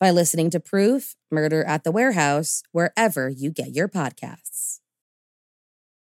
by listening to Proof Murder at the Warehouse wherever you get your podcasts.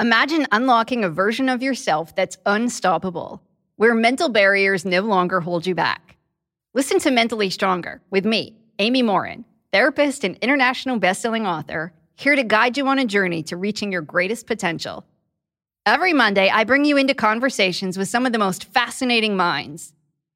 Imagine unlocking a version of yourself that's unstoppable, where mental barriers no longer hold you back. Listen to Mentally Stronger with me, Amy Morin, therapist and international bestselling author, here to guide you on a journey to reaching your greatest potential. Every Monday, I bring you into conversations with some of the most fascinating minds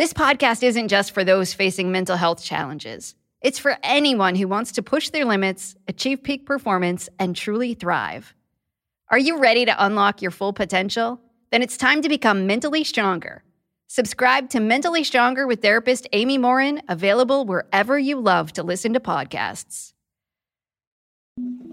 This podcast isn't just for those facing mental health challenges, it's for anyone who wants to push their limits, achieve peak performance, and truly thrive. Are you ready to unlock your full potential? Then it's time to become mentally stronger. Subscribe to Mentally Stronger with therapist Amy Morin, available wherever you love to listen to podcasts.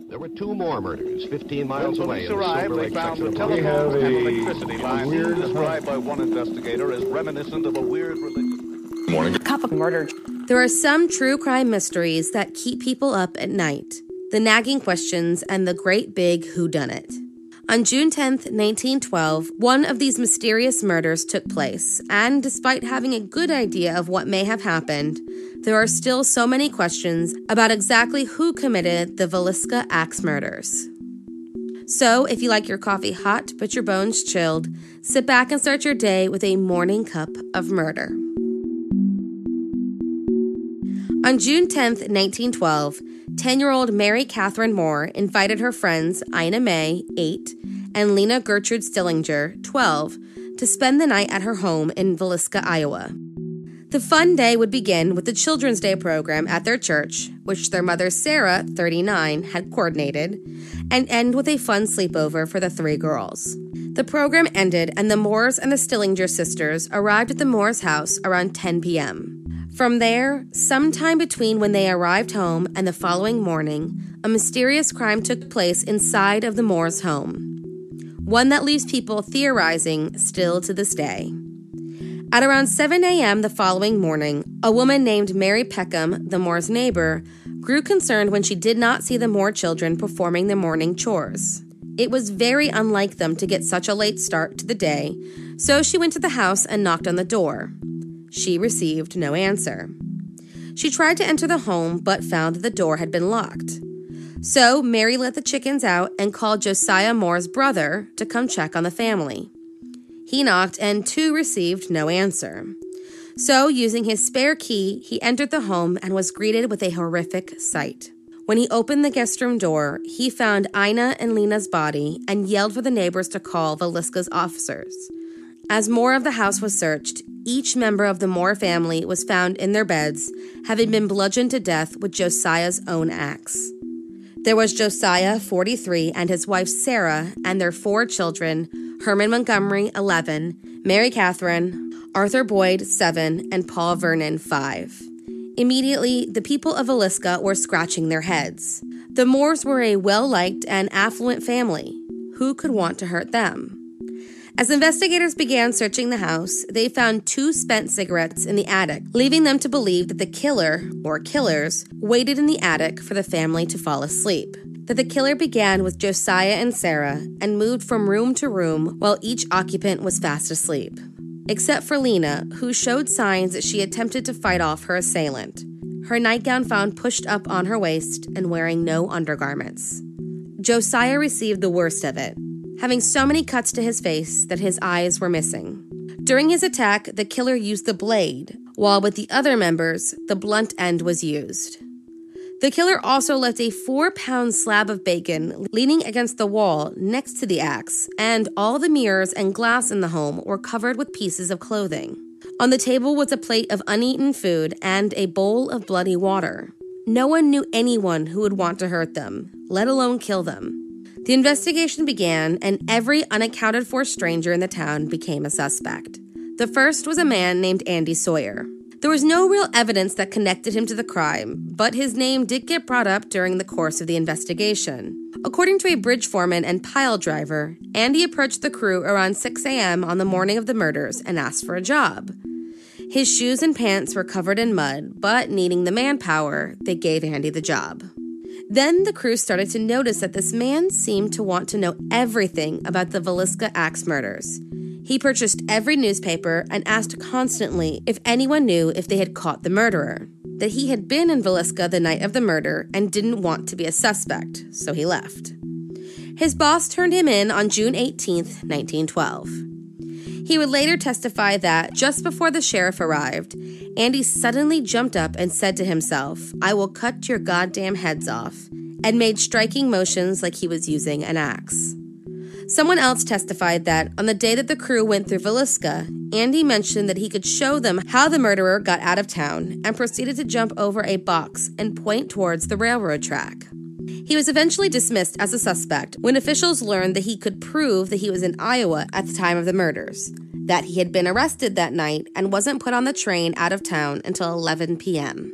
There were two more murders 15 miles when away. police in arrived, Silver they found the telephone and electricity lines described by one investigator as reminiscent of a weird religion. Couple murdered. There are some true crime mysteries that keep people up at night the nagging questions and the great big who done whodunit. On June 10th, 1912, one of these mysterious murders took place, and despite having a good idea of what may have happened, there are still so many questions about exactly who committed the Villisca Axe murders. So, if you like your coffee hot but your bones chilled, sit back and start your day with a morning cup of murder. On June 10th, 1912, 10 year old Mary Catherine Moore invited her friends Ina May, 8, and Lena Gertrude Stillinger, 12, to spend the night at her home in Villisca, Iowa. The fun day would begin with the Children's Day program at their church, which their mother Sarah, 39, had coordinated, and end with a fun sleepover for the three girls. The program ended, and the Moores and the Stillinger sisters arrived at the Moores house around 10 p.m. From there, sometime between when they arrived home and the following morning, a mysterious crime took place inside of the Moores home. One that leaves people theorizing still to this day. At around 7 a.m. the following morning, a woman named Mary Peckham, the Moore's neighbor, grew concerned when she did not see the Moore children performing their morning chores. It was very unlike them to get such a late start to the day, so she went to the house and knocked on the door. She received no answer. She tried to enter the home but found that the door had been locked. So Mary let the chickens out and called Josiah Moore's brother to come check on the family. He knocked and too received no answer. So, using his spare key, he entered the home and was greeted with a horrific sight. When he opened the guest room door, he found Ina and Lena's body and yelled for the neighbors to call Villisca's officers. As more of the house was searched, each member of the Moore family was found in their beds, having been bludgeoned to death with Josiah's own axe. There was Josiah, 43, and his wife Sarah, and their four children Herman Montgomery, 11, Mary Catherine, Arthur Boyd, 7, and Paul Vernon, 5. Immediately, the people of Villisca were scratching their heads. The Moores were a well liked and affluent family. Who could want to hurt them? As investigators began searching the house, they found two spent cigarettes in the attic, leaving them to believe that the killer, or killers, waited in the attic for the family to fall asleep. That the killer began with Josiah and Sarah and moved from room to room while each occupant was fast asleep. Except for Lena, who showed signs that she attempted to fight off her assailant her nightgown found pushed up on her waist and wearing no undergarments. Josiah received the worst of it, having so many cuts to his face that his eyes were missing. During his attack, the killer used the blade, while with the other members, the blunt end was used. The killer also left a four pound slab of bacon leaning against the wall next to the axe, and all the mirrors and glass in the home were covered with pieces of clothing. On the table was a plate of uneaten food and a bowl of bloody water. No one knew anyone who would want to hurt them, let alone kill them. The investigation began, and every unaccounted for stranger in the town became a suspect. The first was a man named Andy Sawyer. There was no real evidence that connected him to the crime, but his name did get brought up during the course of the investigation. According to a bridge foreman and pile driver, Andy approached the crew around 6 a.m. on the morning of the murders and asked for a job. His shoes and pants were covered in mud, but needing the manpower, they gave Andy the job. Then the crew started to notice that this man seemed to want to know everything about the Villisca Axe murders. He purchased every newspaper and asked constantly if anyone knew if they had caught the murderer. That he had been in Villisca the night of the murder and didn't want to be a suspect, so he left. His boss turned him in on June 18, 1912. He would later testify that just before the sheriff arrived, Andy suddenly jumped up and said to himself, I will cut your goddamn heads off, and made striking motions like he was using an axe. Someone else testified that on the day that the crew went through Villisca, Andy mentioned that he could show them how the murderer got out of town and proceeded to jump over a box and point towards the railroad track. He was eventually dismissed as a suspect when officials learned that he could prove that he was in Iowa at the time of the murders, that he had been arrested that night and wasn't put on the train out of town until 11 p.m.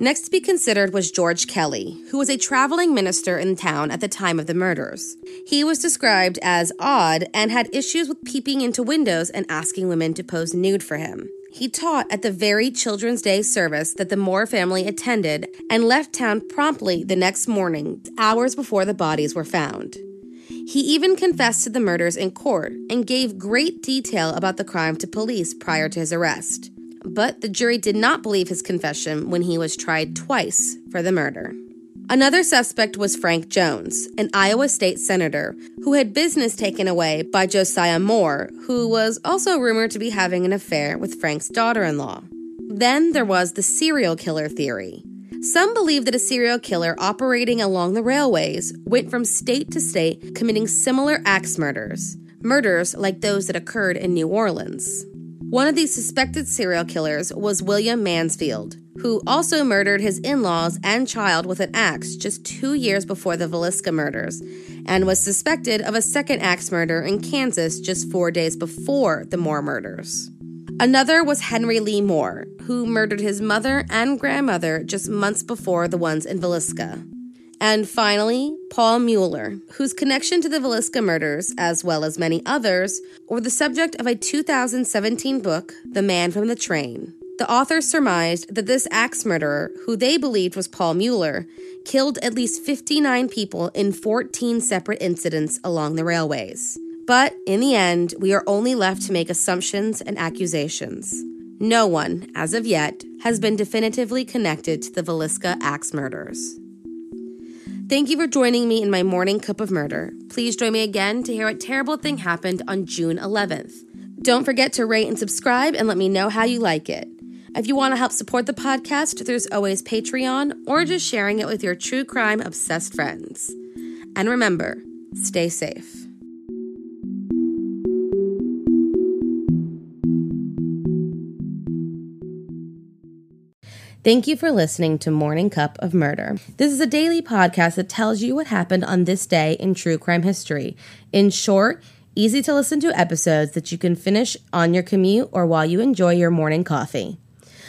Next to be considered was George Kelly, who was a traveling minister in town at the time of the murders. He was described as odd and had issues with peeping into windows and asking women to pose nude for him. He taught at the very Children's Day service that the Moore family attended and left town promptly the next morning, hours before the bodies were found. He even confessed to the murders in court and gave great detail about the crime to police prior to his arrest. But the jury did not believe his confession when he was tried twice for the murder. Another suspect was Frank Jones, an Iowa state senator who had business taken away by Josiah Moore, who was also rumored to be having an affair with Frank's daughter in law. Then there was the serial killer theory. Some believe that a serial killer operating along the railways went from state to state committing similar axe murders, murders like those that occurred in New Orleans. One of these suspected serial killers was William Mansfield, who also murdered his in laws and child with an axe just two years before the Villisca murders, and was suspected of a second axe murder in Kansas just four days before the Moore murders. Another was Henry Lee Moore, who murdered his mother and grandmother just months before the ones in Villisca. And finally, Paul Mueller, whose connection to the Villisca murders, as well as many others, were the subject of a 2017 book, The Man from the Train. The authors surmised that this axe murderer, who they believed was Paul Mueller, killed at least 59 people in 14 separate incidents along the railways. But in the end, we are only left to make assumptions and accusations. No one, as of yet, has been definitively connected to the Villisca axe murders. Thank you for joining me in my morning cup of murder. Please join me again to hear what terrible thing happened on June 11th. Don't forget to rate and subscribe and let me know how you like it. If you want to help support the podcast, there's always Patreon or just sharing it with your true crime obsessed friends. And remember, stay safe. Thank you for listening to Morning Cup of Murder. This is a daily podcast that tells you what happened on this day in true crime history. In short, easy to listen to episodes that you can finish on your commute or while you enjoy your morning coffee.